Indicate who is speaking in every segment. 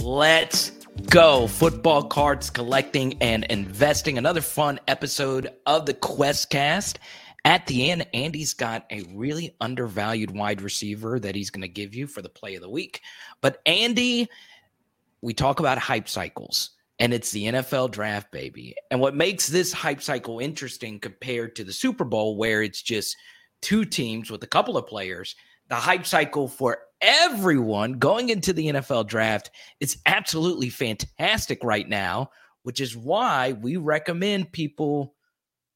Speaker 1: Let's go. Football cards collecting and investing. Another fun episode of the Questcast. At the end, Andy's got a really undervalued wide receiver that he's going to give you for the play of the week. But Andy, we talk about hype cycles, and it's the NFL draft, baby. And what makes this hype cycle interesting compared to the Super Bowl, where it's just two teams with a couple of players, the hype cycle for everyone going into the NFL draft is absolutely fantastic right now, which is why we recommend people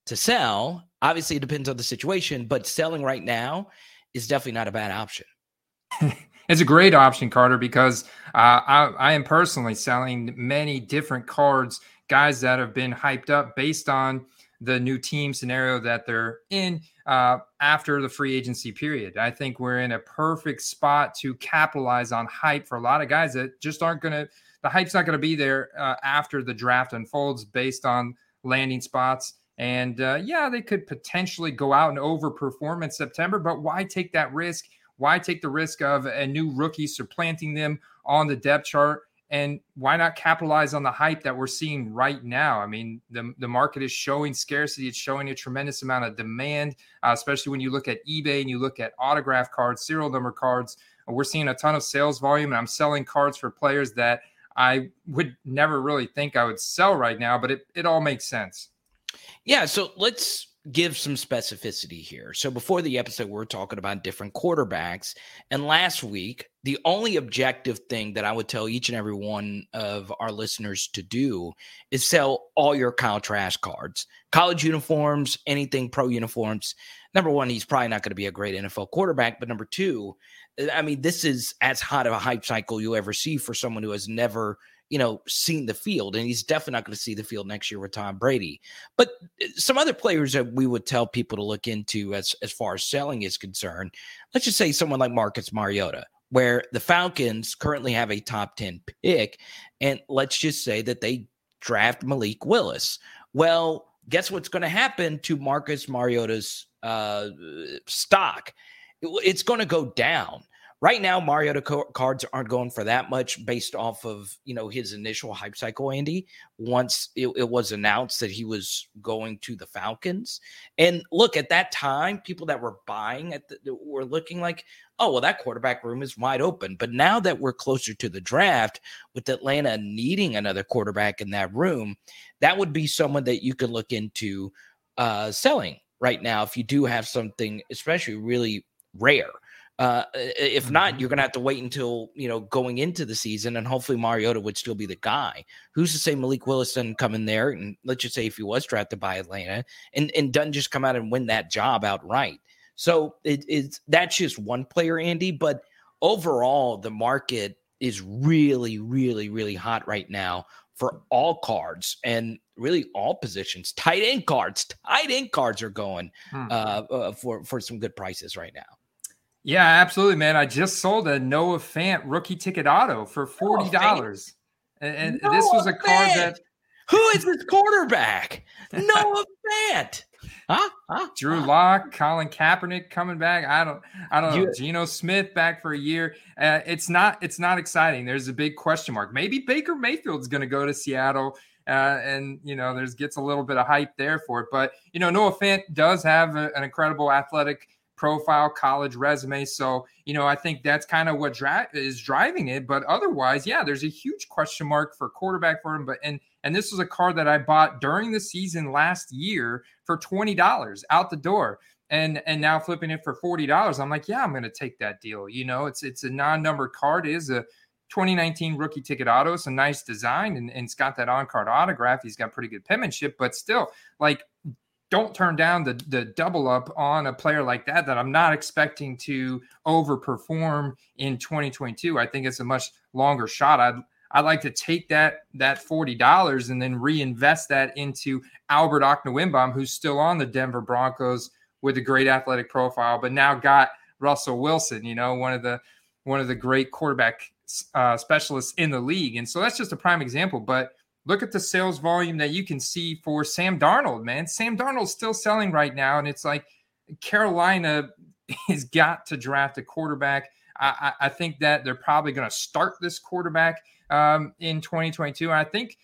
Speaker 1: to sell. Obviously, it depends on the situation, but selling right now is definitely not a bad option.
Speaker 2: it's a great option, Carter, because uh, I, I am personally selling many different cards, guys that have been hyped up based on the new team scenario that they're in uh, after the free agency period. I think we're in a perfect spot to capitalize on hype for a lot of guys that just aren't going to, the hype's not going to be there uh, after the draft unfolds based on landing spots. And uh, yeah, they could potentially go out and overperform in September, but why take that risk? Why take the risk of a new rookie supplanting them on the depth chart? and why not capitalize on the hype that we're seeing right now? I mean, the, the market is showing scarcity. It's showing a tremendous amount of demand, uh, especially when you look at eBay and you look at autograph cards, serial number cards. We're seeing a ton of sales volume, and I'm selling cards for players that I would never really think I would sell right now, but it, it all makes sense.
Speaker 1: Yeah. So let's give some specificity here. So before the episode, we are talking about different quarterbacks. And last week, the only objective thing that I would tell each and every one of our listeners to do is sell all your Kyle Trask cards, college uniforms, anything pro uniforms. Number one, he's probably not going to be a great NFL quarterback. But number two, I mean, this is as hot of a hype cycle you'll ever see for someone who has never – you know, seen the field, and he's definitely not going to see the field next year with Tom Brady. But uh, some other players that we would tell people to look into as as far as selling is concerned, let's just say someone like Marcus Mariota, where the Falcons currently have a top 10 pick, and let's just say that they draft Malik Willis. Well, guess what's going to happen to Marcus Mariota's uh, stock? It's going to go down Right now, Mariota cards aren't going for that much based off of you know his initial hype cycle. Andy, once it, it, was announced that he was going to the Falcons, and look at that time, people that were buying at the, were looking like, oh well, that quarterback room is wide open. But now that we're closer to the draft, with Atlanta needing another quarterback in that room, that would be someone that you could look into uh, selling right now if you do have something, especially really rare uh, if not, mm-hmm. you're going to have to wait until you know going into the season, and hopefully Mariota would still be the guy. Who's to say Malik Willis doesn't come in there, and let's just say if he was drafted by Atlanta, and and doesn't just come out and win that job outright. So it, it's that's just one player, Andy. But overall, the market is really, really, really hot right now for all cards and really all positions. Tight end cards, tight end cards are going hmm. uh, uh, for for some good prices right now.
Speaker 2: Yeah, absolutely, man. I just sold a Noah Fant rookie ticket auto for forty dollars, and, and this was a card that.
Speaker 1: Who is this quarterback? Noah Fant.
Speaker 2: Huh? huh? Drew Lock, Colin Kaepernick coming back. I don't, I don't know. You, Geno Smith back for a year. Uh, it's not, it's not exciting. There's a big question mark. Maybe Baker Mayfield's going to go to Seattle, uh, and you know, there's gets a little bit of hype there for it. But you know, Noah Fant does have a, an incredible athletic profile, college resume. So, you know, I think that's kind of what dra- is driving it. But otherwise, yeah, there's a huge question mark for quarterback for him. But and and this was a car that I bought during the season last year for twenty dollars out the door. And and now flipping it for forty dollars, I'm like, yeah, I'm to take that deal. You know, it's it's a non-numbered card. It is a 2019 rookie ticket auto. It's a nice design and, and it's got that on card autograph. He's got pretty good penmanship, but still, like, don't turn down the the double up on a player like that that I'm not expecting to overperform in 2022. I think it's a much longer shot. I'd I'd like to take that that forty dollars and then reinvest that into Albert Okwuegbunam, who's still on the Denver Broncos with a great athletic profile, but now got Russell Wilson. You know, one of the one of the great quarterback uh, specialists in the league. And so that's just a prime example. But look at the sales volume that you can see for Sam Darnold, man. Sam Darnold's still selling right now. And it's like Carolina has got to draft a quarterback. I, I think that they're probably going to start this quarterback um, in 2022. I think,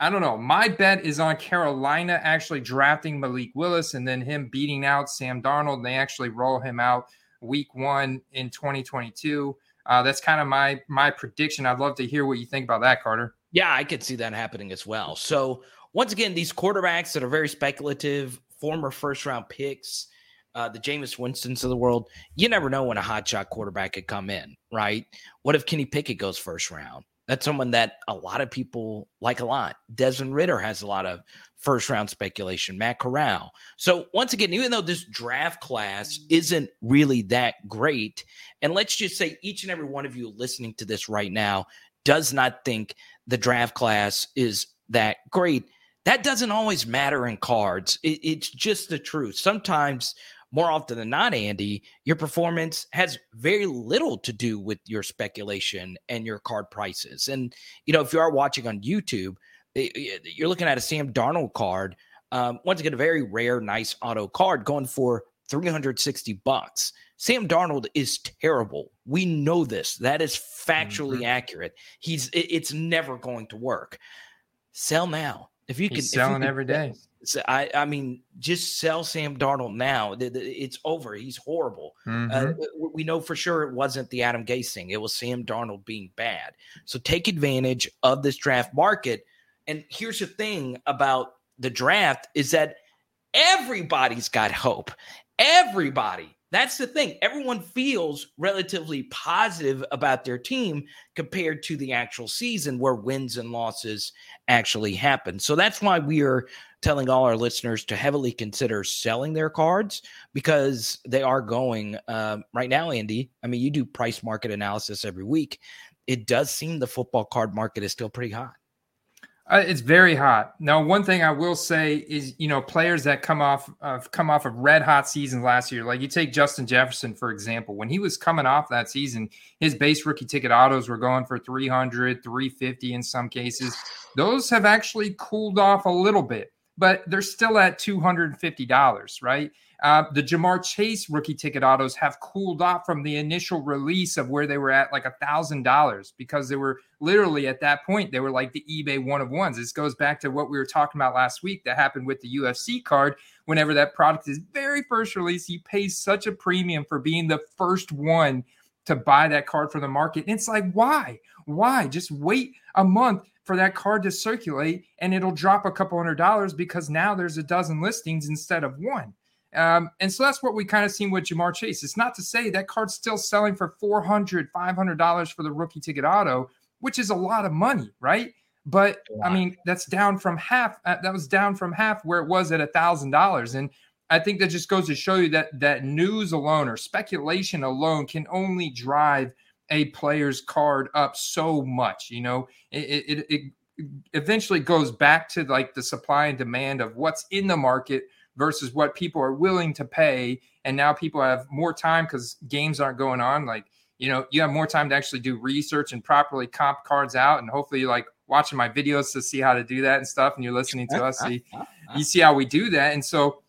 Speaker 2: I don't know, my bet is on Carolina actually drafting Malik Willis and then him beating out Sam Darnold. And they actually roll him out week one in 2022. Uh, that's kind of my my prediction. I'd love to hear what you think about that, Carter.
Speaker 1: Yeah, I could see that happening as well. So once again, these quarterbacks that are very speculative, former first round picks, uh, the Jameis Winstons of the world, you never know when a hotshot quarterback could come in, right? What if Kenny Pickett goes first round? That's someone that a lot of people like a lot. Desmond Ridder has a lot of first round speculation, Matt Corral. So, once again, even though this draft class isn't really that great, and let's just say each and every one of you listening to this right now does not think the draft class is that great, that doesn't always matter in cards. It, it's just the truth. Sometimes more often than not, Andy, your performance has very little to do with your speculation and your card prices. And, you know, if you are watching on YouTube, you're looking at a Sam Darnold card. Um, once again, a very rare, nice auto card going for 360 bucks. Sam Darnold is terrible. We know this. That is factually mm-hmm. accurate. He's it, it's never going to work. Sell now. If you
Speaker 2: He's
Speaker 1: can
Speaker 2: selling
Speaker 1: you
Speaker 2: every day.
Speaker 1: I, I mean, just sell Sam Darnold now. It's over. He's horrible. Uh, mm-hmm. Uh, we know for sure it wasn't the Adam Gase thing. It was Sam Darnold being bad. So take advantage of this draft market. And here's the thing about the draft is that everybody's got hope. Everybody. That's the thing. Everyone feels relatively positive about their team compared to the actual season where wins and losses actually happen. So that's why we are telling all our listeners to heavily consider selling their cards because they are going uh, right now, Andy. I mean, you do price market analysis every week. It does seem the football card market is still pretty hot.
Speaker 2: It's very hot. Now, one thing I will say is, you know, players that come off uh, come off of red hot seasons last year, like you take Justin Jefferson for example. When he was coming off that season, his base rookie ticket autos were going for 300, 350 in some cases. Those have actually cooled off a little bit but they're still at $250, right? Uh, the Ja'Marr Chase rookie ticket autos have cooled off from the initial release of where they were at like a thousand dollars because they were literally at that point they were like the eBay one of ones. This goes back to what we were talking about last week that happened with the UFC card. Whenever that product is very first release, you pay such a premium for being the first one to buy that card from the market. And it's like, why? Why? Just wait a month for that card to circulate and it'll drop a couple hundred dollars because now there's a dozen listings instead of one. Um, and so that's what we kind of seen with Ja'Marr Chase. It's not to say that card's still selling for $400, $500 for the rookie ticket auto, which is a lot of money, right? But I mean, that's down from half. Uh, that was down from half where it was at a thousand dollars. And I think that just goes to show you that that news alone or speculation alone can only drive a player's card up so much. You know, it, it, it eventually goes back to like the supply and demand of what's in the market versus what people are willing to pay. And now people have more time because games aren't going on. Like, you know, you have more time to actually do research and properly comp cards out. And hopefully, you like watching my videos to see how to do that and stuff. And you're listening to us, see, you see how we do that. And so,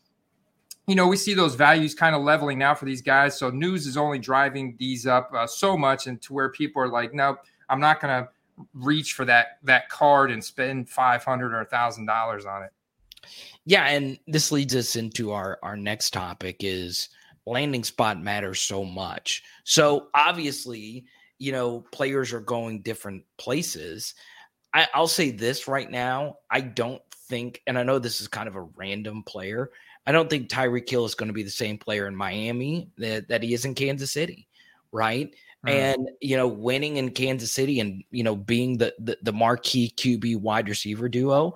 Speaker 2: you know, we see those values kind of leveling now for these guys. So news is only driving these up uh, so much, and to where people are like, no, I'm not going to reach for that that card and spend five hundred or a thousand dollars on it.
Speaker 1: Yeah, and this leads us into our our next topic is landing spot matters so much. So obviously, you know, players are going different places. I, I'll say this right now: I don't think, and I know this is kind of a random player. I don't think Tyreek Hill is going to be the same player in Miami that, that he is in Kansas City, right? Mm. And you know, winning in Kansas City and you know being the the, the marquee QB wide receiver duo.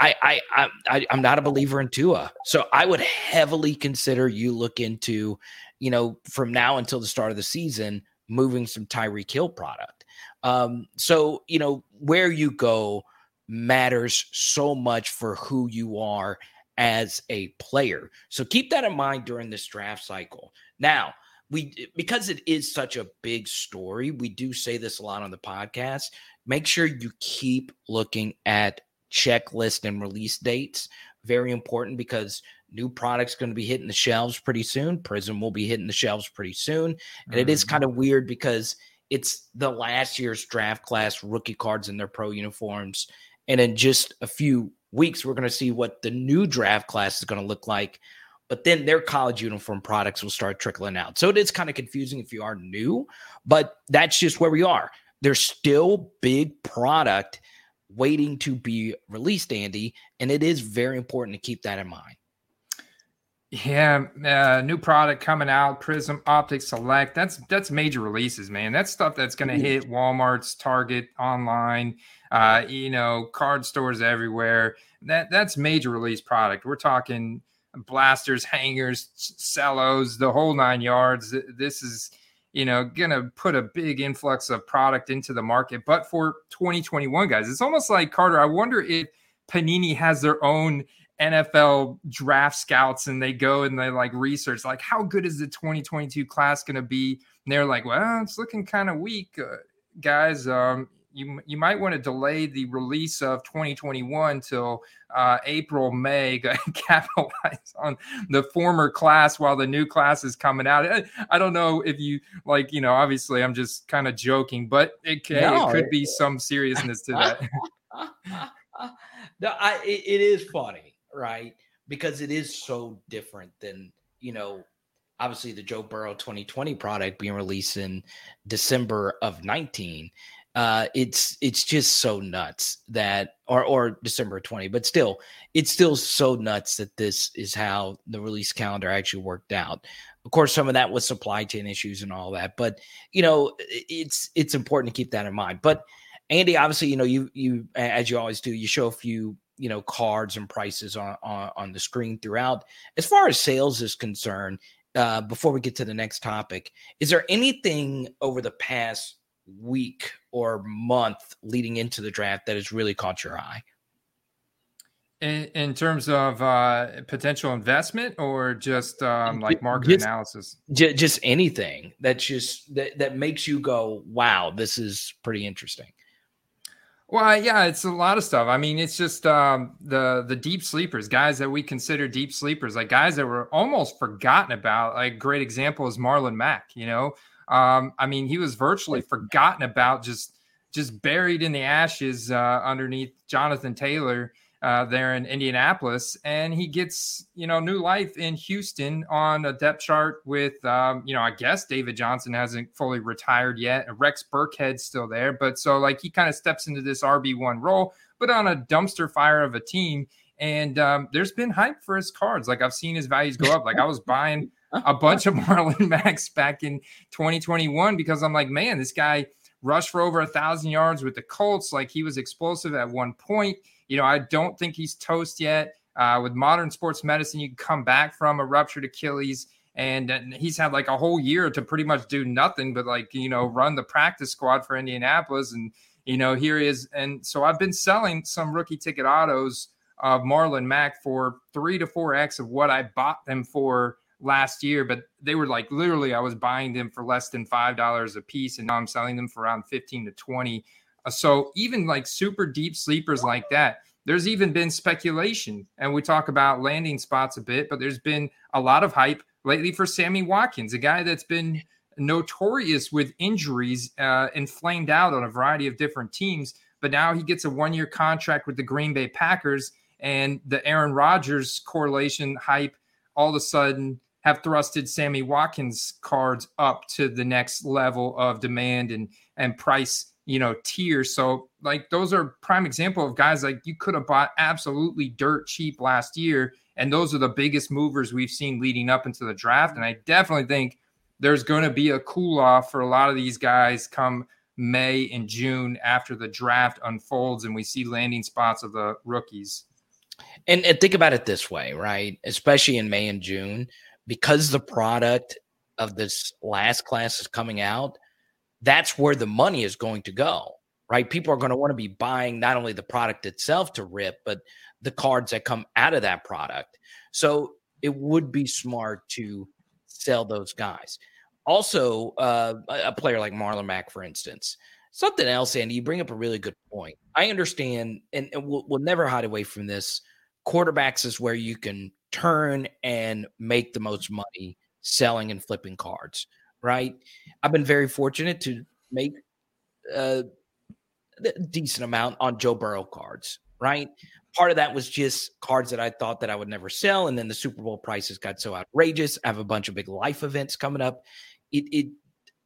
Speaker 1: I, I I I'm not a believer in Tua, so I would heavily consider you look into, you know, from now until the start of the season, moving some Tyreek Hill product. Um, so you know where you go matters so much for who you are as a player. So keep that in mind during this draft cycle. Now, we because it is such a big story, we do say this a lot on the podcast. Make sure you keep looking at checklist and release dates. Very important because new products going to be hitting the shelves pretty soon. Prizm will be hitting the shelves pretty soon. And mm-hmm. it is mm-hmm. kind of weird because it's the last year's draft class rookie cards in their pro uniforms. And in just a few weeks, we're going to see what the new draft class is going to look like but then their college uniform products will start trickling out. So it is kind of confusing if you are new, but that's just where we are. There's still big product waiting to be released, Andy, and it is very important to keep that in mind.
Speaker 2: Yeah, uh, new product coming out, Prizm Optic Select. That's that's major releases, man. That's stuff that's going to hit Walmart's, Target, online, uh, you know, card stores everywhere. That that's major release product. We're talking blasters, hangers, cellos, the whole nine yards. This is, you know, going to put a big influx of product into the market. But for 2021, guys, it's almost like Carter. I wonder if Panini has their own NFL draft scouts and they go and they like research, like, how good is the 2022 class going to be? And they're like, well, it's looking kind of weak, uh, guys. Um, you you might want to delay the release of 2021 till uh, April May capitalize on the former class while the new class is coming out. I, I don't know if you like you know obviously I'm just kind of joking, but it, can, no, it could be some seriousness to that.
Speaker 1: no, I, it, it is funny, right? Because it is so different than you know obviously the Joe Burrow 2020 product being released in December of 19 uh, it's it's just so nuts that or or December 20, but still, it's still so nuts that this is how the release calendar actually worked out. Of course, some of that was supply chain issues and all that, but you know, it's it's important to keep that in mind. But Andy, obviously, you know, you you as you always do, you show a few you know cards and prices on on, on the screen throughout. As far as sales is concerned, uh, before we get to the next topic, is there anything over the past week or month leading into the draft that has really caught your eye?
Speaker 2: In, in terms of uh, potential investment or just um, like market just, analysis?
Speaker 1: Just anything that's just that, that makes you go, wow, this is pretty interesting.
Speaker 2: Well, yeah, it's a lot of stuff. I mean, it's just um, the the deep sleepers, guys that we consider deep sleepers, like guys that were almost forgotten about. Like great example is Marlon Mack. You know, um, I mean, he was virtually forgotten about, just just buried in the ashes uh, underneath Jonathan Taylor uh, there in Indianapolis, and he gets you know new life in Houston on a depth chart with um, you know I guess David Johnson hasn't fully retired yet, Rex Burkhead's still there, but so like he kind of steps into this RB one role, but on a dumpster fire of a team. And um, there's been hype for his cards. Like I've seen his values go up. Like I was buying a bunch of Marlon Macks back in 2021 because I'm like, man, this guy rushed for over a thousand yards with the Colts. Like he was explosive at one point. You know, I don't think he's toast yet. Uh, with modern sports medicine, you can come back from a ruptured Achilles. And, and he's had like a whole year to pretty much do nothing but like, you know, run the practice squad for Indianapolis. And, you know, here he is. And so I've been selling some rookie ticket autos of Marlon Mack for three to four X of what I bought them for last year, but they were like literally I was buying them for less than five dollars a piece, and now I'm selling them for around 15 to 20. Uh, so even like super deep sleepers like that, there's even been speculation, and we talk about landing spots a bit, but there's been a lot of hype lately for Sammy Watkins, a guy that's been notorious with injuries, uh, and flamed out on a variety of different teams. But now he gets a one year contract with the Green Bay Packers, and the Aaron Rodgers correlation hype all of a sudden have thrusted Sammy Watkins cards up to the next level of demand and and price, you know, tier. So like those are prime example of guys like you could have bought absolutely dirt cheap last year. And those are the biggest movers we've seen leading up into the draft. And I definitely think there's going to be a cool off for a lot of these guys come May and June after the draft unfolds and we see landing spots of the rookies.
Speaker 1: And, and think about it this way, right? Especially in May and June, because the product of this last class is coming out, that's where the money is going to go, right? People are going to want to be buying not only the product itself to rip, but the cards that come out of that product. So it would be smart to sell those guys. also, uh, a player like Marlon Mack, for instance. Something else, Andy, you bring up a really good point. I understand, and, and we'll, we'll never hide away from this. Quarterbacks is where you can turn and make the most money selling and flipping cards, right? I've been very fortunate to make a decent amount on Joe Burrow cards, right? Part of that was just cards that I thought that I would never sell, and then the Super Bowl prices got so outrageous. I have a bunch of big life events coming up. It, it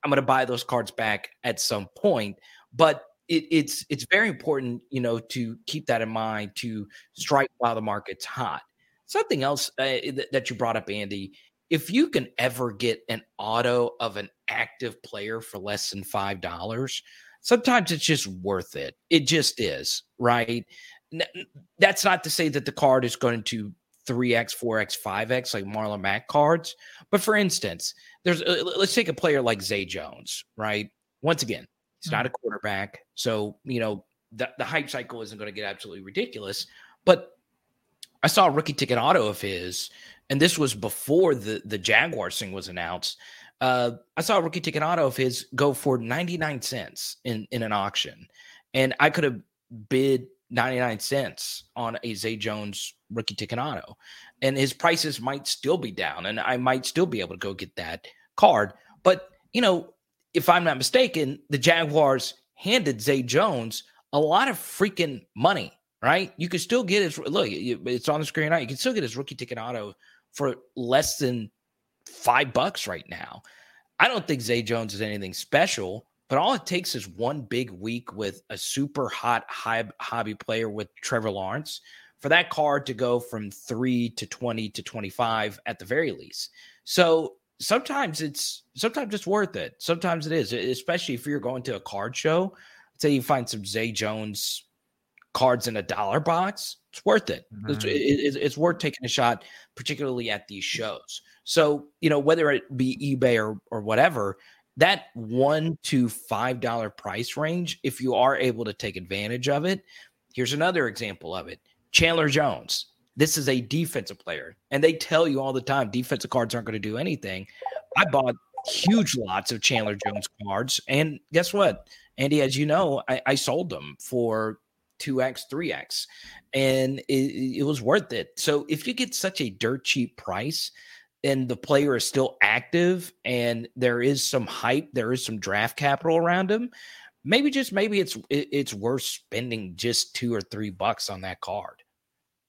Speaker 1: I'm going to buy those cards back at some point, but it, it's it's very important, you know, to keep that in mind to strike while the market's hot. Something else uh, that you brought up, Andy, if you can ever get an auto of an active player for less than five dollars, sometimes it's just worth it. It just is, right? That's not to say that the card is going to 3x, 4x, 5x like Marlon Mack cards. But for instance, there's uh, let's take a player like Zay Jones, right? Once again, he's mm-hmm. not a quarterback. So, you know, the, the hype cycle isn't going to get absolutely ridiculous. But I saw a rookie ticket auto of his, and this was before the, the Jaguars thing was announced. Uh, I saw a rookie ticket auto of his go for 99 cents in, in an auction. And I could have bid 99 cents on a Zay Jones rookie ticket auto. And his prices might still be down, and I might still be able to go get that card. But, you know, if I'm not mistaken, the Jaguars handed Zay Jones a lot of freaking money, right? You could still get his look, it's on the screen now. You can still get his rookie ticket auto for less than five bucks right now. I don't think Zay Jones is anything special, but all it takes is one big week with a super hot hobby player with Trevor Lawrence for that card to go from three to 20 to 25 at the very least. So sometimes it's sometimes it's worth it. Sometimes it is, especially if you're going to a card show. Say you find some Zay Jones cards in a dollar box. It's worth it. Mm-hmm. It's, it, it's worth taking a shot, particularly at these shows. So you know whether it be eBay or or whatever, that one to five dollar price range, if you are able to take advantage of it. Here's another example of it Chandler Jones. This is a defensive player, and they tell you all the time defensive cards aren't going to do anything. I bought huge lots of Chandler Jones cards, and guess what, Andy? As you know, I, I sold them for 2x, 3x, and it, it was worth it. So if you get such a dirt cheap price, and the player is still active and there is some hype, there is some draft capital around him, maybe just maybe it's it's worth spending just two or three bucks on that card.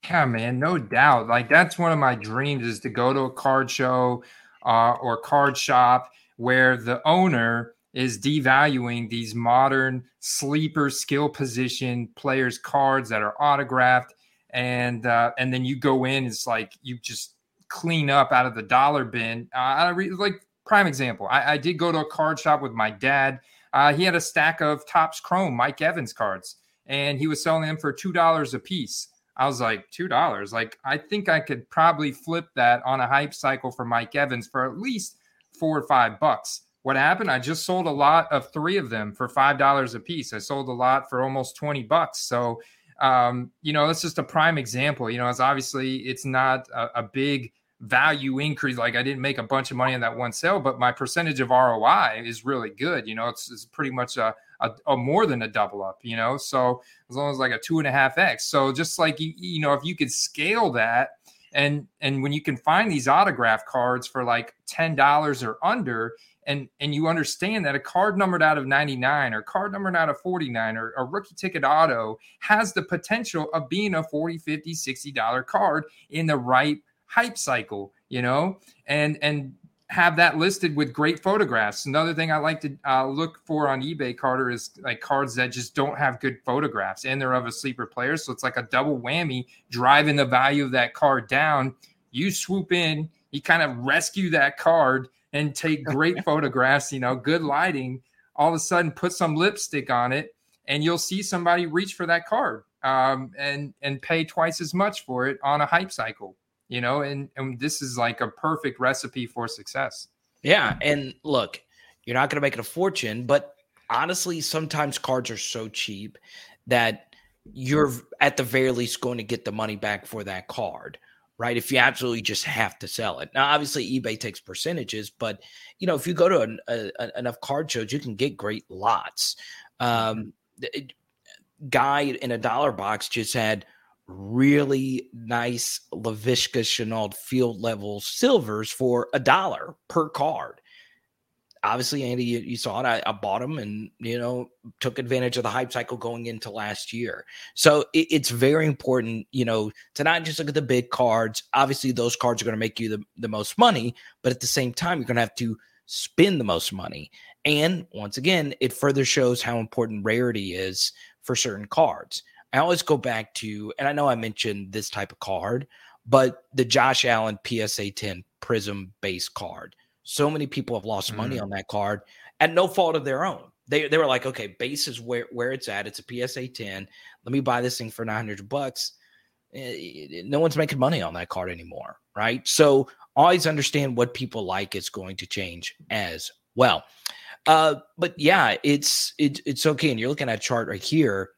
Speaker 2: Yeah, man, no doubt. Like that's one of my dreams is to go to a card show uh, or card shop where the owner is devaluing these modern sleeper skill position players cards that are autographed and uh, and then you go in it's like you just clean up out of the dollar bin uh, I re- like prime example I, I did go to a card shop with my dad uh, he had a stack of Topps Chrome Mike Evans cards, and he was selling them for two dollars a piece. I was like, two dollars? Like, I think I could probably flip that on a hype cycle for Mike Evans for at least four or five bucks. What happened? I just sold a lot of three of them for five dollars a piece. I sold a lot for almost twenty bucks. So, um, you know, that's just a prime example. You know, it's obviously it's not a, a big value increase. Like I didn't make a bunch of money on that one sale, but my percentage of ROI is really good. You know, it's, it's pretty much a, a, a, more than a double up, you know, so as long as like a two and a half X. So just like, you, know, if you could scale that and, and when you can find these autograph cards for like $10 or under, and and you understand that a card numbered out of 99 or card numbered out of 49 or a rookie ticket auto has the potential of being a 40 50 60 dollar card in the right hype cycle, you know, and and have that listed with great photographs. Another thing I like to uh, look for on eBay, Carter, is like cards that just don't have good photographs and they're of a sleeper player. So it's like a double whammy, driving the value of that card down. You swoop in, you kind of rescue that card and take great photographs, you know, good lighting. All of a sudden, put some lipstick on it, and you'll see somebody reach for that card um, and and pay twice as much for it on a hype cycle you know, and, and this is like a perfect recipe for success.
Speaker 1: Yeah. And look, you're not going to make it a fortune, but honestly, sometimes cards are so cheap that you're at the very least going to get the money back for that card. Right? If you absolutely just have to sell it. Now, obviously, eBay takes percentages, but you know, if you go to an, a, a, enough card shows, you can get great lots. Um, it, guy in a dollar box just had really nice Laviska Shenault field level silvers for a dollar per card obviously, Andy, you, you saw it. I, I, bought them and, you know, took advantage of the hype cycle going into last year. So it, it's very important, you know, to not just look at the big cards. Obviously, those cards are going to make you the, the most money, but at the same time, you're going to have to spend the most money. And once again, it further shows how important rarity is for certain cards. I always go back to, and I know I mentioned this type of card, but the Josh Allen PSA 10 Prizm base card so many people have lost money mm. on that card at no fault of their own. They they were like, okay, base is where where it's at. It's a PSA 10. Let me buy this thing for 900 bucks. Eh, no one's making money on that card anymore, right? So always understand what people like is going to change as well. Uh, but yeah, it's it, it's okay. And you're looking at a chart right here.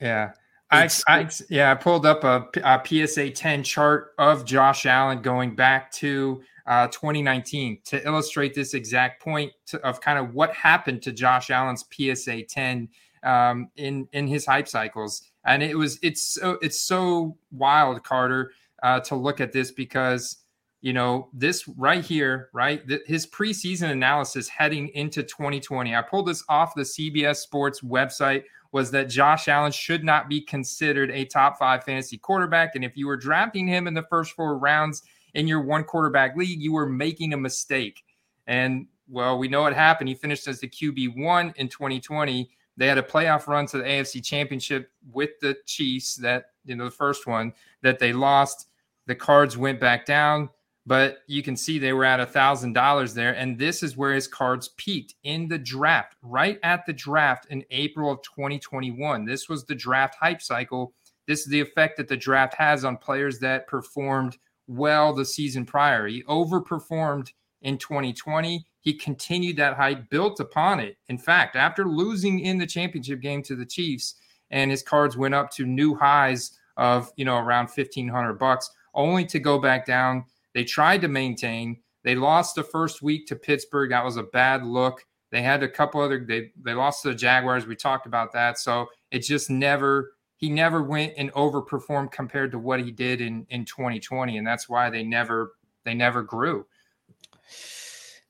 Speaker 2: Yeah. I, I, yeah, I pulled up a, a PSA 10 chart of Josh Allen going back to uh, 2019 to illustrate this exact point to, of kind of what happened to Josh Allen's PSA 10 um, in in his hype cycles, and it was it's so it's so wild, Carter, uh, to look at this because you know this right here, right, th- his preseason analysis heading into 2020. I pulled this off the CBS Sports website. Was that Josh Allen should not be considered a top five fantasy quarterback, and if you were drafting him in the first four rounds in your one quarterback league, you were making a mistake. And well, we know what happened. He finished as the QB1 in 2020. They had a playoff run to the AFC Championship with the Chiefs, that, you know, the first one that they lost. The cards went back down, but you can see they were at a thousand dollars there. And this is where his cards peaked in the draft, right at the draft in April of 2021. This was the draft hype cycle. This is the effect that the draft has on players that performed well the season prior. He overperformed in 2020. He continued that hype, built upon it. In fact, after losing in the championship game to the Chiefs, and his cards went up to new highs of you know around 1500 bucks, only to go back down. They tried to maintain. They lost the first week to Pittsburgh. That was a bad look. They had a couple other. They they lost to the Jaguars. We talked about that. So it just never he never went and overperformed compared to what he did in in 2020 and that's why they never they never grew.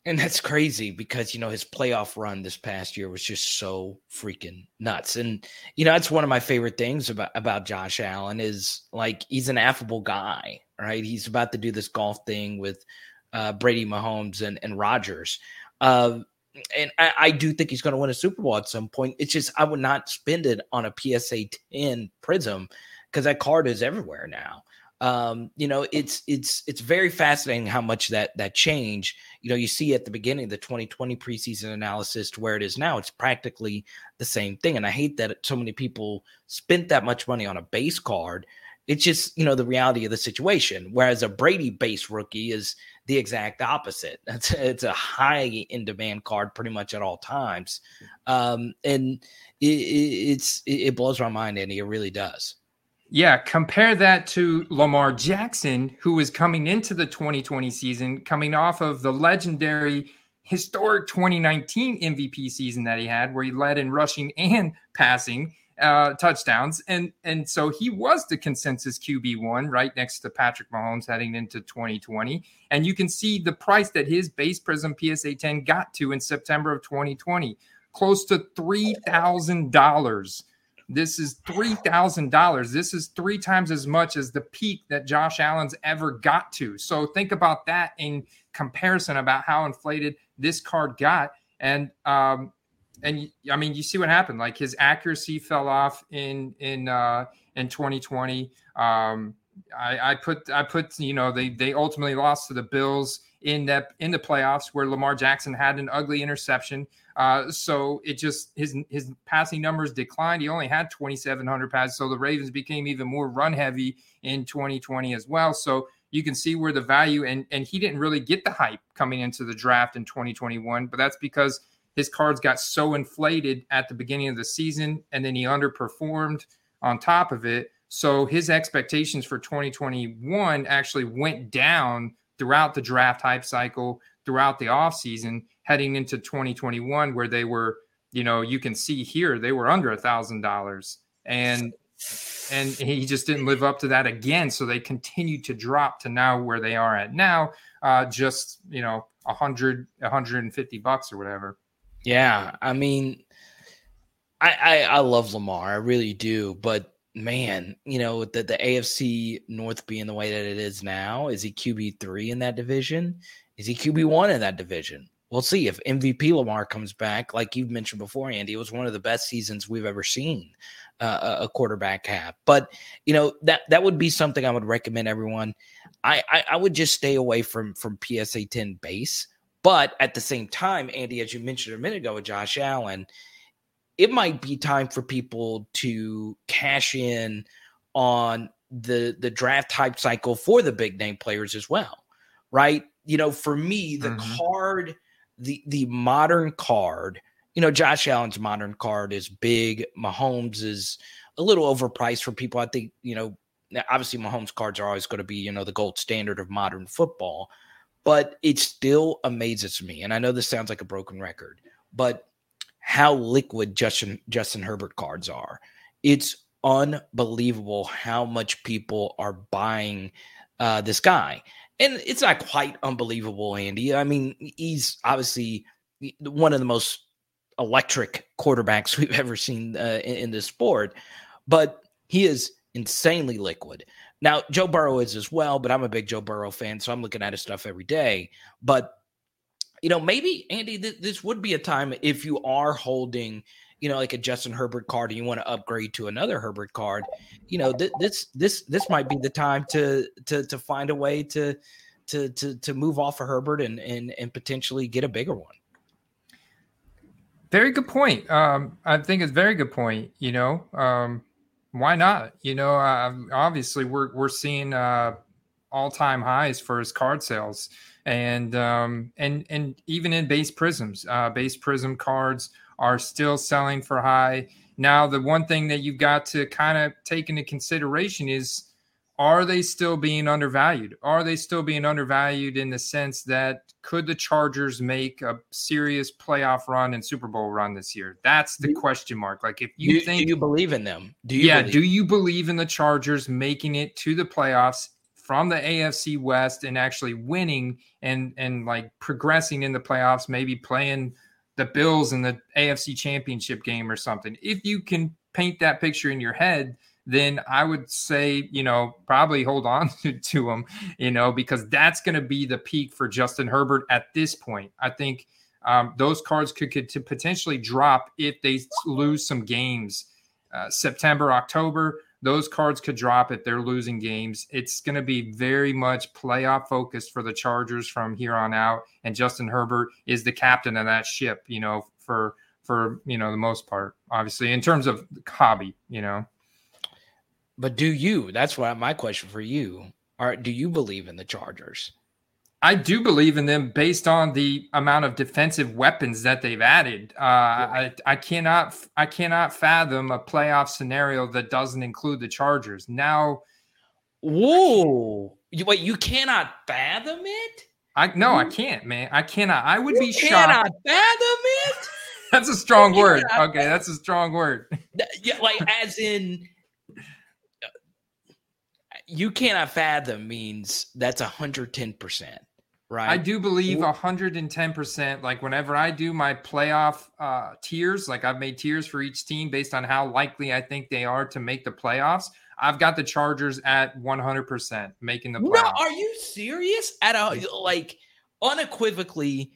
Speaker 1: And that's crazy because you know his playoff run this past year was just so freaking nuts. And you know that's one of my favorite things about about Josh Allen is like he's an affable guy right? He's about to do this golf thing with uh, Brady Mahomes and and Rodgers. Uh, and I, I, do think he's going to win a Super Bowl at some point. It's just I would not spend it on a PSA 10 Prizm because that card is everywhere now. Um, you know, it's it's it's very fascinating how much that that change. You know, you see at the beginning of the 2020 preseason analysis to where it is now. It's practically the same thing, and I hate that so many people spent that much money on a base card. It's just you know the reality of the situation. Whereas a Brady base rookie is the exact opposite. It's, it's a high in demand card pretty much at all times. Um, and it, it's, it blows my mind, Andy. It really does.
Speaker 2: Yeah, compare that to Lamar Jackson, who was coming into the 2020 season, coming off of the legendary historic 2019 MVP season that he had, where he led in rushing and passing uh, touchdowns, and and so he was the consensus QB one, right next to Patrick Mahomes heading into 2020. And you can see the price that his base Prizm PSA 10 got to in September of 2020, close to three thousand dollars. This is three thousand dollars. This is three times as much as the peak that Josh Allen's ever got to. So think about that in comparison about how inflated this card got. And um, and I mean, you see what happened. Like his accuracy fell off in in uh, in 2020. Um, I, I put I put you know they they ultimately lost to the Bills in that in the playoffs where Lamar Jackson had an ugly interception. Uh, so it just his his passing numbers declined. He only had 2,700 passes. So the Ravens became even more run heavy in 2020 as well. So you can see where the value and and he didn't really get the hype coming into the draft in 2021. But that's because his cards got so inflated at the beginning of the season and then he underperformed on top of it. So his expectations for 2021 actually went down throughout the draft hype cycle, throughout the offseason, heading into 2021, where they were, you know, you can see here they were under a thousand dollars. And and he just didn't live up to that again. So they continued to drop to now where they are at now, uh, just you know, a hundred, hundred and fifty bucks or whatever.
Speaker 1: Yeah, I mean, I, I I love Lamar, I really do, but man, you know, the, the AFC North being the way that it is now, is he QB three in that division? Is he QB one in that division? We'll see if MVP Lamar comes back. Like you've mentioned before, Andy, it was one of the best seasons we've ever seen uh, a quarterback have. But you know that that would be something I would recommend everyone. I, I I would just stay away from from PSA ten base. But at the same time, Andy, as you mentioned a minute ago with Josh Allen, it might be time for people to cash in on the the draft type cycle for the big name players as well right? You know for me the mm-hmm. card the the modern card you know josh allen's modern card is big. Mahomes is a little overpriced for people. I think you know obviously mahomes cards are always going to be you know the gold standard of modern football but it still amazes me and i know this sounds like a broken record but how liquid Justin Justin Herbert cards are. It's unbelievable how much people are buying uh, this guy. And it's not quite unbelievable, Andy. I mean, he's obviously one of the most electric quarterbacks we've ever seen uh, in, in this sport, but he is insanely liquid. Now, Joe Burrow is as well, but I'm a big Joe Burrow fan, so I'm looking at his stuff every day. But you know, maybe Andy, th- this would be a time if you are holding, you know, like a Justin Herbert card and you want to upgrade to another Herbert card, you know, th- this this this might be the time to to to find a way to to to to move off of Herbert and and and potentially get a bigger one.
Speaker 2: Very good point. Um, I think it's very good point. You know, um, why not? You know, uh, obviously we're we're seeing uh, all time highs for his card sales and um, and and even in base prisms, uh, base prism cards are still selling for high. Now, the one thing that you've got to kind of take into consideration is are they still being undervalued? Are they still being undervalued in the sense that could the Chargers make a serious playoff run and Super Bowl run this year? That's the question mark. Like if you
Speaker 1: do,
Speaker 2: think
Speaker 1: do you believe in them? Do you
Speaker 2: Yeah,
Speaker 1: believe?
Speaker 2: do you believe in the Chargers making it to the playoffs from the AFC West and actually winning and and like progressing in the playoffs, maybe playing the Bills in the AFC Championship game or something. If you can paint that picture in your head, then I would say, you know, probably hold on to, to him, you know, because that's going to be the peak for Justin Herbert at this point. I think um, those cards could, could potentially drop if they lose some games. Uh, September, October, those cards could drop if they're losing games. It's going to be very much playoff focused for the Chargers from here on out. And Justin Herbert is the captain of that ship, you know, for for you know the most part, obviously in terms of hobby, you know.
Speaker 1: But do you? That's what my question for you. Are do you believe in the Chargers?
Speaker 2: I do believe in them based on the amount of defensive weapons that they've added. Uh, I, I cannot I cannot fathom a playoff scenario that doesn't include the Chargers. Now,
Speaker 1: whoa, you, wait, you cannot fathom it?
Speaker 2: I no, I can't, man. I cannot. I would
Speaker 1: you
Speaker 2: be
Speaker 1: cannot
Speaker 2: shocked.
Speaker 1: fathom it.
Speaker 2: that's a strong word. Okay, that's a strong word.
Speaker 1: Yeah, like as in you cannot fathom means that's 110% right?
Speaker 2: I do believe 110%. Like whenever I do my playoff uh, tiers, like I've made tiers for each team based on how likely I think they are to make the playoffs. I've got the Chargers at 100% making the playoffs. No,
Speaker 1: are you serious? At a like unequivocally,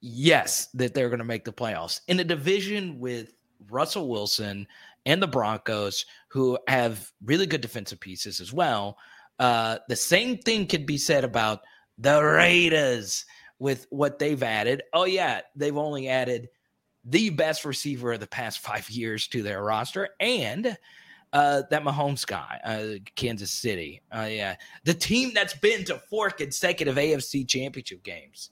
Speaker 1: yes, that they're going to make the playoffs in a division with Russell Wilson and the Broncos, who have really good defensive pieces as well. Uh, the same thing could be said about the Raiders with what they've added. Oh, yeah, they've only added the best receiver of the past five years to their roster and uh, that Mahomes guy, uh, Kansas City. Uh, yeah, the team that's been to four consecutive AFC championship games.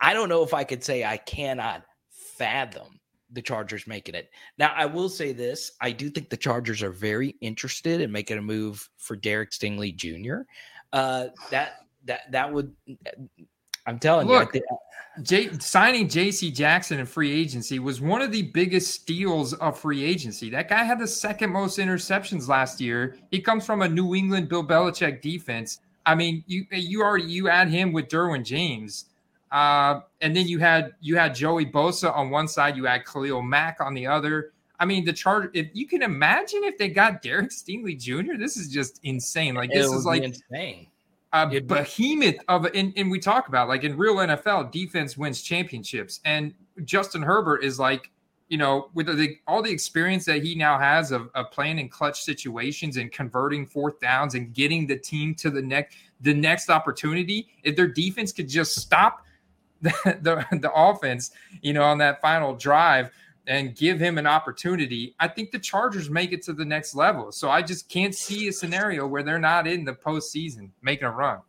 Speaker 1: I don't know if I could say I cannot fathom the Chargers making it. Now, I will say this: I do think the Chargers are very interested in making a move for Derek Stingley Jr. Uh, that that that would. I'm telling
Speaker 2: Look,
Speaker 1: you,
Speaker 2: J- signing J.C. Jackson in free agency was one of the biggest steals of free agency. That guy had the second most interceptions last year. He comes from a New England Bill Belichick defense. I mean, you you already you add him with Derwin James. Uh, and then you had you had Joey Bosa on one side, you had Khalil Mack on the other. I mean, the charge. If you can imagine if they got Derek Stingley Jr., this is just insane. Like this is like
Speaker 1: insane.
Speaker 2: A behemoth of and, and we talk about like in real NFL, defense wins championships, and Justin Herbert is like you know, with the, all the experience that he now has of, of, playing in clutch situations and converting fourth downs and getting the team to the next the next opportunity, if their defense could just stop the, the, the offense, you know, on that final drive and give him an opportunity, I think the Chargers make it to the next level. So I just can't see a scenario where they're not in the postseason making a run.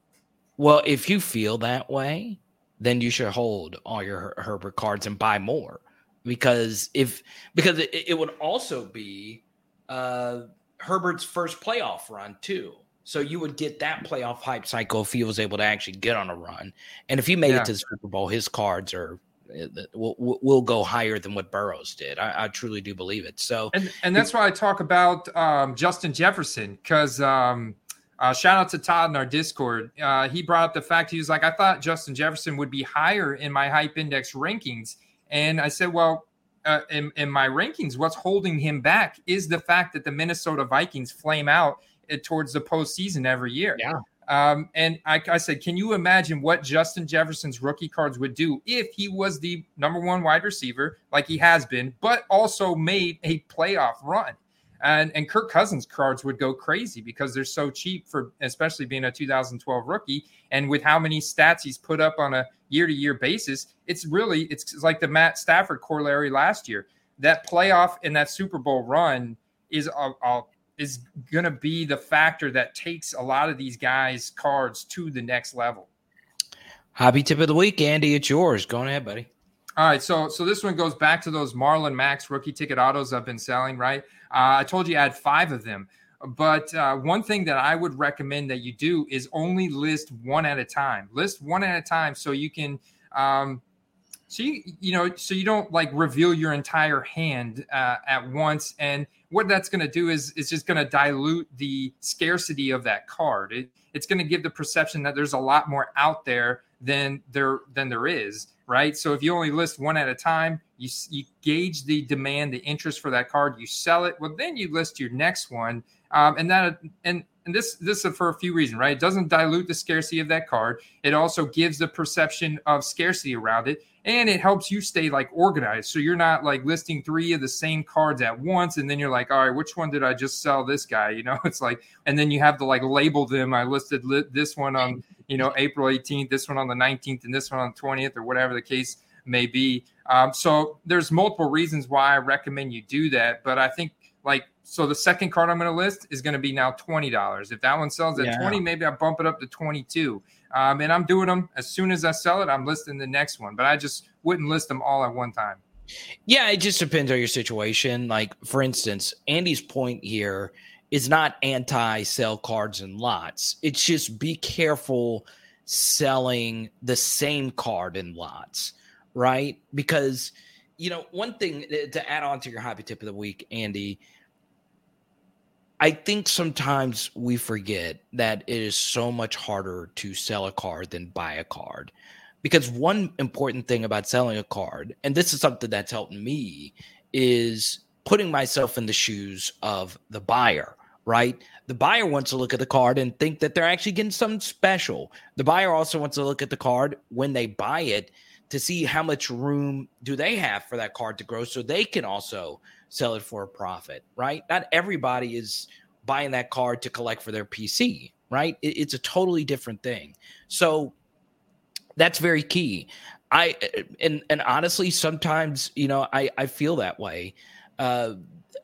Speaker 1: Well, if you feel that way, then you should hold all your Herbert cards and buy more because if because it, it would also be uh, Herbert's first playoff run too. So you would get that playoff hype cycle if he was able to actually get on a run. And if he made yeah. it to the Super Bowl, his cards are uh, will, will go higher than what Burrow's did. I, I, truly do believe it. So
Speaker 2: and and that's why I talk about um, Justin Jefferson because um, uh, shout out to Todd in our Discord. Uh, he brought up the fact he was like, I thought Justin Jefferson would be higher in my hype index rankings, and I said, well. Uh, in, in my rankings, what's holding him back is the fact that the Minnesota Vikings flame out towards the postseason every year.
Speaker 1: Yeah.
Speaker 2: Um, and I, I, said, can you imagine what Justin Jefferson's rookie cards would do if he was the number one wide receiver, like he has been, but also made a playoff run? And, and Kirk Cousins cards would go crazy because they're so cheap for, especially being a 2012 rookie. And with how many stats he's put up on a year to year basis, it's really, it's like the Matt Stafford corollary last year. That playoff and that Super Bowl run is a, a is going to be the factor that takes a lot of these guys' cards to the next level.
Speaker 1: Hobby tip of the week, Andy. It's yours. Go ahead, buddy.
Speaker 2: All right, so so this one goes back to those Marlon Mack's rookie ticket autos I've been selling. Right, uh, I told you I had five of them, but uh, one thing that I would recommend that you do is only list one at a time. List one at a time so you can um, so you you know so you don't like reveal your entire hand uh, at once and what that's going to do is is just going to dilute the scarcity of that card. It, it's going to give the perception that there's a lot more out there than there than there is right so if you only list one at a time you you gauge the demand the interest for that card you sell it well then you list your next one um, and that and and this this is for a few reasons, right? It doesn't dilute the scarcity of that card. It also gives the perception of scarcity around it, and it helps you stay like organized. So you're not like listing three of the same cards at once, and then you're like, all right, which one did I just sell this guy? You know, it's like, and then you have to like label them. I listed li- this one on you know April 18th, this one on the 19th, and this one on the 20th, or whatever the case may be. Um, so there's multiple reasons why I recommend you do that, but I think like so the second card I'm going to list is going to be now twenty dollars. If that one sells at yeah. twenty, maybe I bump it up to twenty two. Um, and I'm doing them as soon as I sell it. I'm listing the next one, but I just wouldn't list them all at one time.
Speaker 1: Yeah, it just depends on your situation. Like for instance, Andy's point here is not anti sell cards and lots. It's just be careful selling the same card in lots, right? Because you know, one thing uh, to add on to your hobby tip of the week, Andy, I think sometimes we forget that it is so much harder to sell a card than buy a card. Because one important thing about selling a card, and this is something that's helped me, is putting myself in the shoes of the buyer, right? The buyer wants to look at the card and think that they're actually getting something special. The buyer also wants to look at the card when they buy it to see how much room do they have for that card to grow so they can also sell it for a profit, right? Not everybody is buying that card to collect for their PC, right? it's a totally different thing. So that's very key. I and and honestly, sometimes you know I I feel that way uh,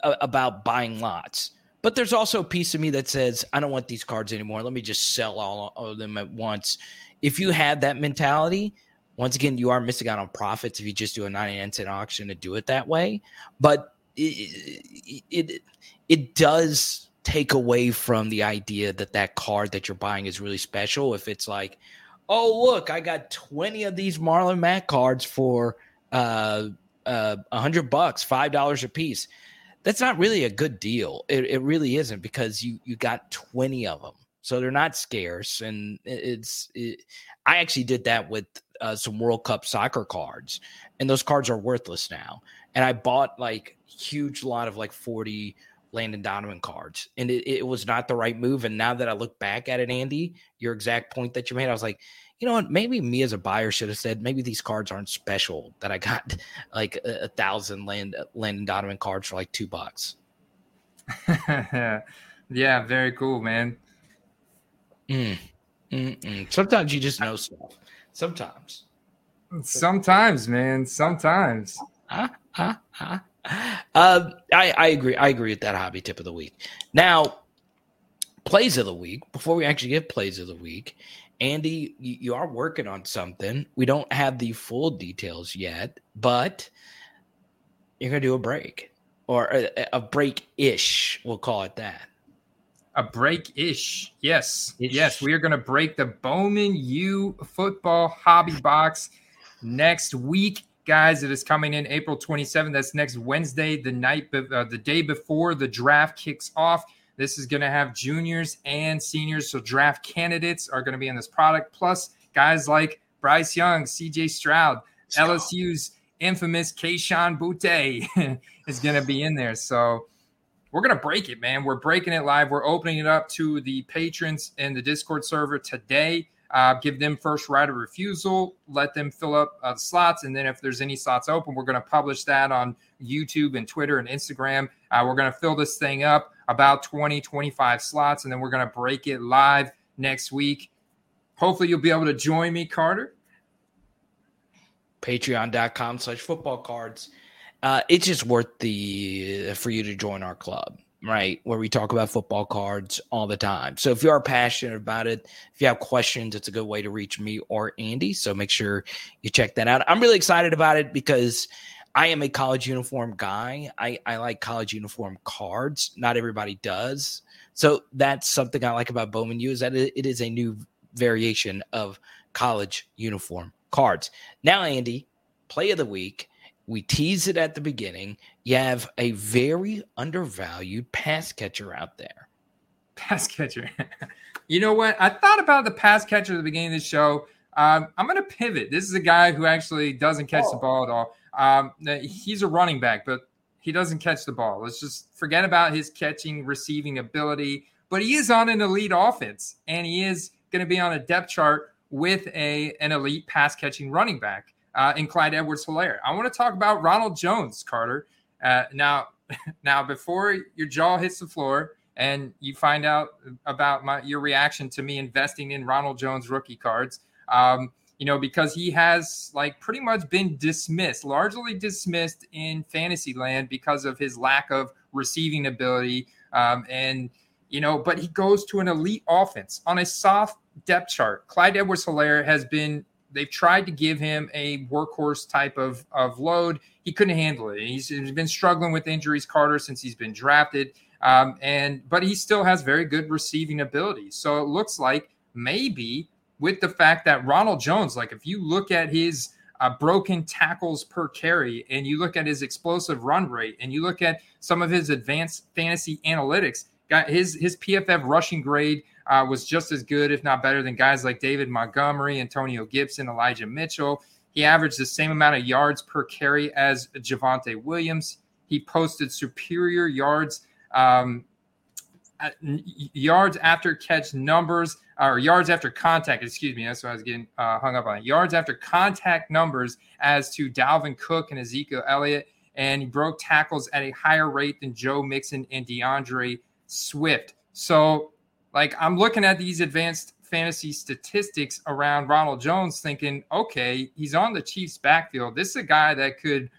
Speaker 1: about buying lots. But there's also a piece of me that says I don't want these cards anymore. Let me just sell all of them at once. If you have that mentality, once again, you are missing out on profits if you just do a 99 cent auction to do it that way. But it, it, it does take away from the idea that that card that you're buying is really special. If it's like, oh look, I got 20 of these Marlon Mack cards for uh uh a hundred bucks, five dollars a piece. That's not really a good deal. It, it really isn't because you you got 20 of them. So they're not scarce, and it's. It, I actually did that with uh, some World Cup soccer cards, and those cards are worthless now. And I bought like huge lot of like 40 Landon Donovan cards, and it, it was not the right move. And now that I look back at it, Andy, your exact point that you made, I was like, you know what? Maybe me as a buyer should have said maybe these cards aren't special. That I got like a, a thousand Land, Landon Donovan cards for like two bucks.
Speaker 2: yeah, very cool, man.
Speaker 1: Mm. Sometimes you just know stuff. Sometimes.
Speaker 2: Sometimes, man. Sometimes.
Speaker 1: Huh? Huh? Huh? Uh, I, I agree. I agree with that hobby tip of the week. Now, plays of the week. Before we actually get plays of the week, Andy, you, you are working on something. We don't have the full details yet, but you're gonna do a break or a, a break ish. We'll call it that.
Speaker 2: A break ish. Yes. Ish. Yes. We are going to break the Bowman U football hobby box next week. Guys, it is coming in April 27th. That's next Wednesday, the night, uh, the day before the draft kicks off. This is going to have juniors and seniors. So, draft candidates are going to be in this product. Plus, guys like Bryce Young, CJ Stroud, LSU's infamous Kayshon Boutte is going to be in there. So, we're going to break it, man. We're breaking it live. We're opening it up to the patrons in the Discord server today. Uh, give them first right of refusal, let them fill up uh, the slots. And then if there's any slots open, we're going to publish that on YouTube and Twitter and Instagram. Uh, we're going to fill this thing up about 20, 25 slots, and then we're going to break it live next week. Hopefully, you'll be able to join me, Carter.
Speaker 1: Patreon.com slash football cards uh, it's just worth the for you to join our club right where we talk about football cards all the time. So if you are passionate about it if you have questions it's a good way to reach me or andy. So make sure you check that out. I'm really excited about it because i am a college uniform guy. I, I like college uniform cards. Not everybody does. So that's something i like about bowman u is that it is a new variation of college uniform cards. Now andy play of the week we tease it at the beginning. You have a very undervalued pass catcher out there.
Speaker 2: Pass catcher. you know what? I thought about the pass catcher at the beginning of the show. Um, I'm going to pivot. This is a guy who actually doesn't catch oh. the ball at all. Um, he's a running back, but he doesn't catch the ball. Let's just forget about his catching, receiving ability. But he is on an elite offense, and he is going to be on a depth chart with a an elite pass catching running back uh, in Clyde Edwards Helaire. I want to talk about Ronald Jones, Carter. Uh, now, now before your jaw hits the floor and you find out about my your reaction to me investing in Ronald Jones rookie cards, um, you know, because he has like pretty much been dismissed, largely dismissed in fantasy land because of his lack of receiving ability. Um, and, you know, but he goes to an elite offense on a soft depth chart. Clyde Edwards Helaire has been they've tried to give him a workhorse type of, of load. He couldn't handle it. He's, he's been struggling with injuries, Carter, since he's been drafted. Um, and but he still has very good receiving ability. So it looks like maybe with the fact that Ronald Jones, like if you look at his uh, broken tackles per carry and you look at his explosive run rate and you look at some of his advanced fantasy analytics, got his his PFF rushing grade uh, was just as good, if not better, than guys like David Montgomery, Antonio Gibson, Elijah Mitchell. He averaged the same amount of yards per carry as Javonte Williams. He posted superior yards, um, yards after catch numbers, or yards after contact. Excuse me, that's what I was getting uh, hung up on. Yards after contact numbers as to Dalvin Cook and Ezekiel Elliott, and he broke tackles at a higher rate than Joe Mixon and D'Andre Swift. So like I'm looking at these advanced fantasy statistics around Ronald Jones, thinking, okay, he's on the Chiefs' backfield. This is a guy that could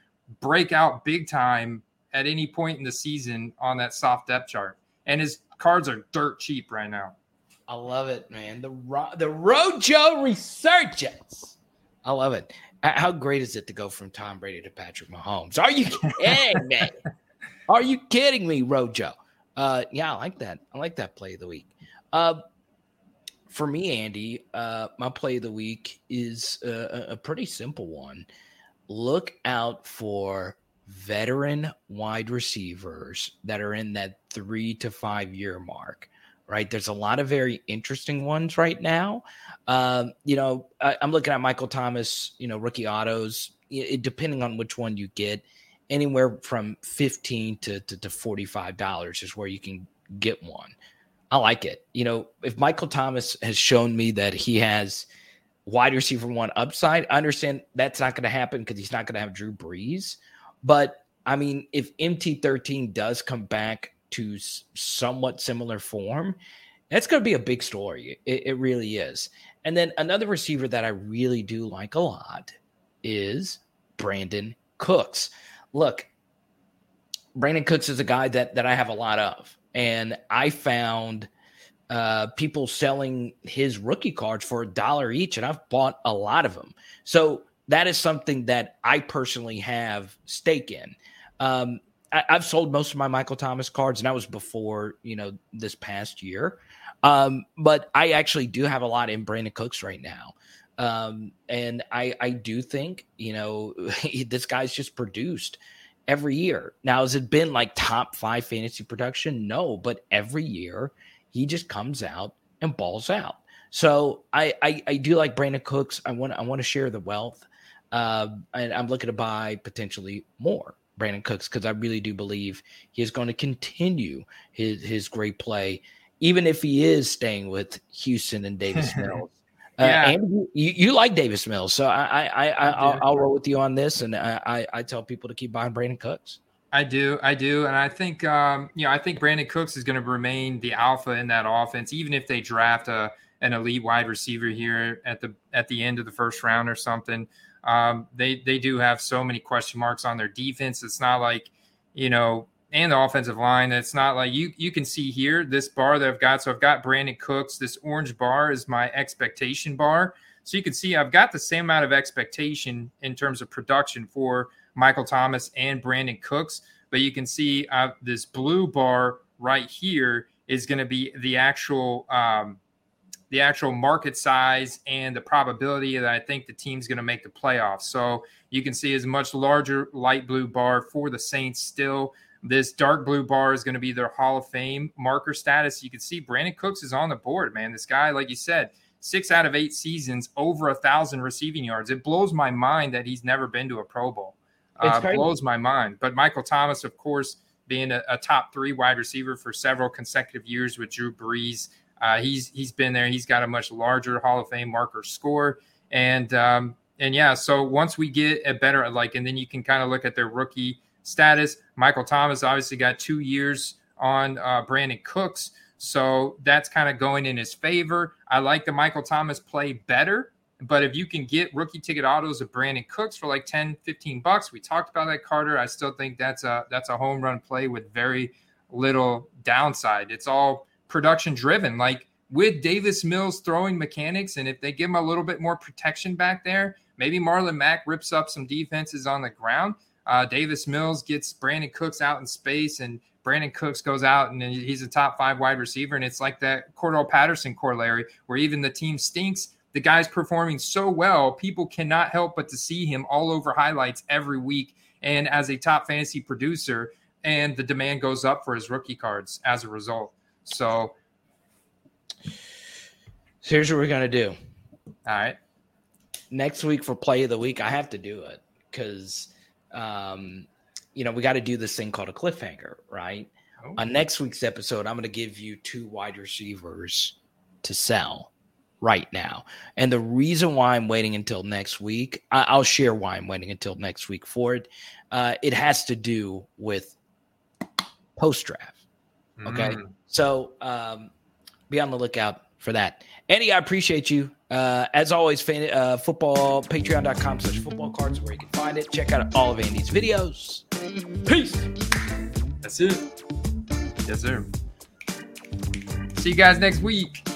Speaker 2: break out big time at any point in the season on that soft depth chart, and his cards are dirt cheap right now.
Speaker 1: I love it, man. The Ro- the Rojo resurgence I love it. How great is it to go from Tom Brady to Patrick Mahomes? Are you kidding me? Are you kidding me, Rojo? Uh, yeah, I like that. I like that play of the week. Uh, for me, Andy, uh, my play of the week is a, a pretty simple one. Look out for veteran wide receivers that are in that three to five year mark right? There's a lot of very interesting ones right now. Um, you know, I, am looking at Michael Thomas, you know, rookie autos, it, depending on which one you get, anywhere from 15 to, to, to $45 is where you can get one. I like it. You know, if Michael Thomas has shown me that he has wide receiver one upside, I understand that's not going to happen because he's not going to have Drew Brees. But I mean, if MT13 does come back to somewhat similar form, that's going to be a big story. It, it, really is. And then another receiver that I really do like a lot is Brandin Cooks. Look, Brandin Cooks is a guy that that I have a lot of, and I found uh, people selling his rookie cards for a dollar each, and I've bought a lot of them. So that is something that I personally have stake in. Um, I, have sold most of my Michael Thomas cards, and that was before you know this past year. Um, but I actually do have a lot in Brandin Cooks right now. Um, and I, I do think, you know, this guy's just produced every year. Now, has it been like top five fantasy production? No, but every year he just comes out and balls out. So I, I, I do like Brandin Cooks. I want I want to share the wealth, uh, and I'm looking to buy potentially more. Brandin Cooks because I really do believe he is going to continue his his great play, even if he is staying with Houston and Davis Mills. Uh, yeah. and you, you like Davis Mills, so I I, I, I will roll with you on this, and I, I tell people to keep buying Brandin Cooks.
Speaker 2: I do, I do, and I think um, you know I think Brandin Cooks is going to remain the alpha in that offense, even if they draft a an elite wide receiver here at the at the end of the first round or something. Um, they they do have so many question marks on their defense. It's not like you know, and the offensive line. It's not like you you can see here this bar that I've got. So I've got Brandin Cooks. This orange bar is my expectation bar. So you can see I've got the same amount of expectation in terms of production for Michael Thomas and Brandin Cooks. But you can see uh, this blue bar right here is going to be the actual um, the actual market size and the probability that I think the team's going to make the playoffs. So you can see as much larger light blue bar for the Saints still. This dark blue bar is going to be their Hall of Fame marker status. You can see Brandin Cooks is on the board, man. This guy, like you said, six out of eight seasons, over a thousand receiving yards. It blows my mind that he's never been to a Pro Bowl. Uh, blows my mind. But Michael Thomas, of course, being a, a, top three wide receiver for several consecutive years with Drew Brees, uh, he's he's been there. He's got a much larger Hall of Fame marker score, and um, and yeah. So once we get a better like, and then you can kind of look at their rookie status. Michael Thomas obviously got two years on uh, Brandin Cooks, so that's kind of going in his favor. I like the Michael Thomas play better. But if you can get rookie ticket autos of Brandin Cooks for like 10, 15 bucks, we talked about that Carter. I still think that's a that's a home run play with very little downside. It's all production driven. Like with Davis Mills throwing mechanics, and if they give him a little bit more protection back there, maybe Marlon Mack rips up some defenses on the ground. Uh, Davis Mills gets Brandin Cooks out in space, and Brandin Cooks goes out and he's a top five wide receiver. And it's like that Cordarrelle Patterson corollary, where even the team stinks. The guy's performing so well, people cannot help but to see him all over highlights every week. And as a top fantasy producer, and the demand goes up for his rookie cards as a result. So,
Speaker 1: so here's what we're gonna do.
Speaker 2: All right.
Speaker 1: Next week for play of the week, I have to do it because, um, you know, we got to do this thing called a cliffhanger, right? Oh. On next week's episode, I'm going to give you two wide receivers to sell right now. And the reason why I'm waiting until next week, I- will share why I'm waiting until next week for it. Uh, it has to do with post draft. Okay. Mm. So um, be on the lookout for that. Andy, I appreciate you. Uh, as always, fan, uh, football, patreon.com slash football cards where you can find it. Check out all of Andy's videos. Peace.
Speaker 2: That's it. Yes, sir. See you guys next week.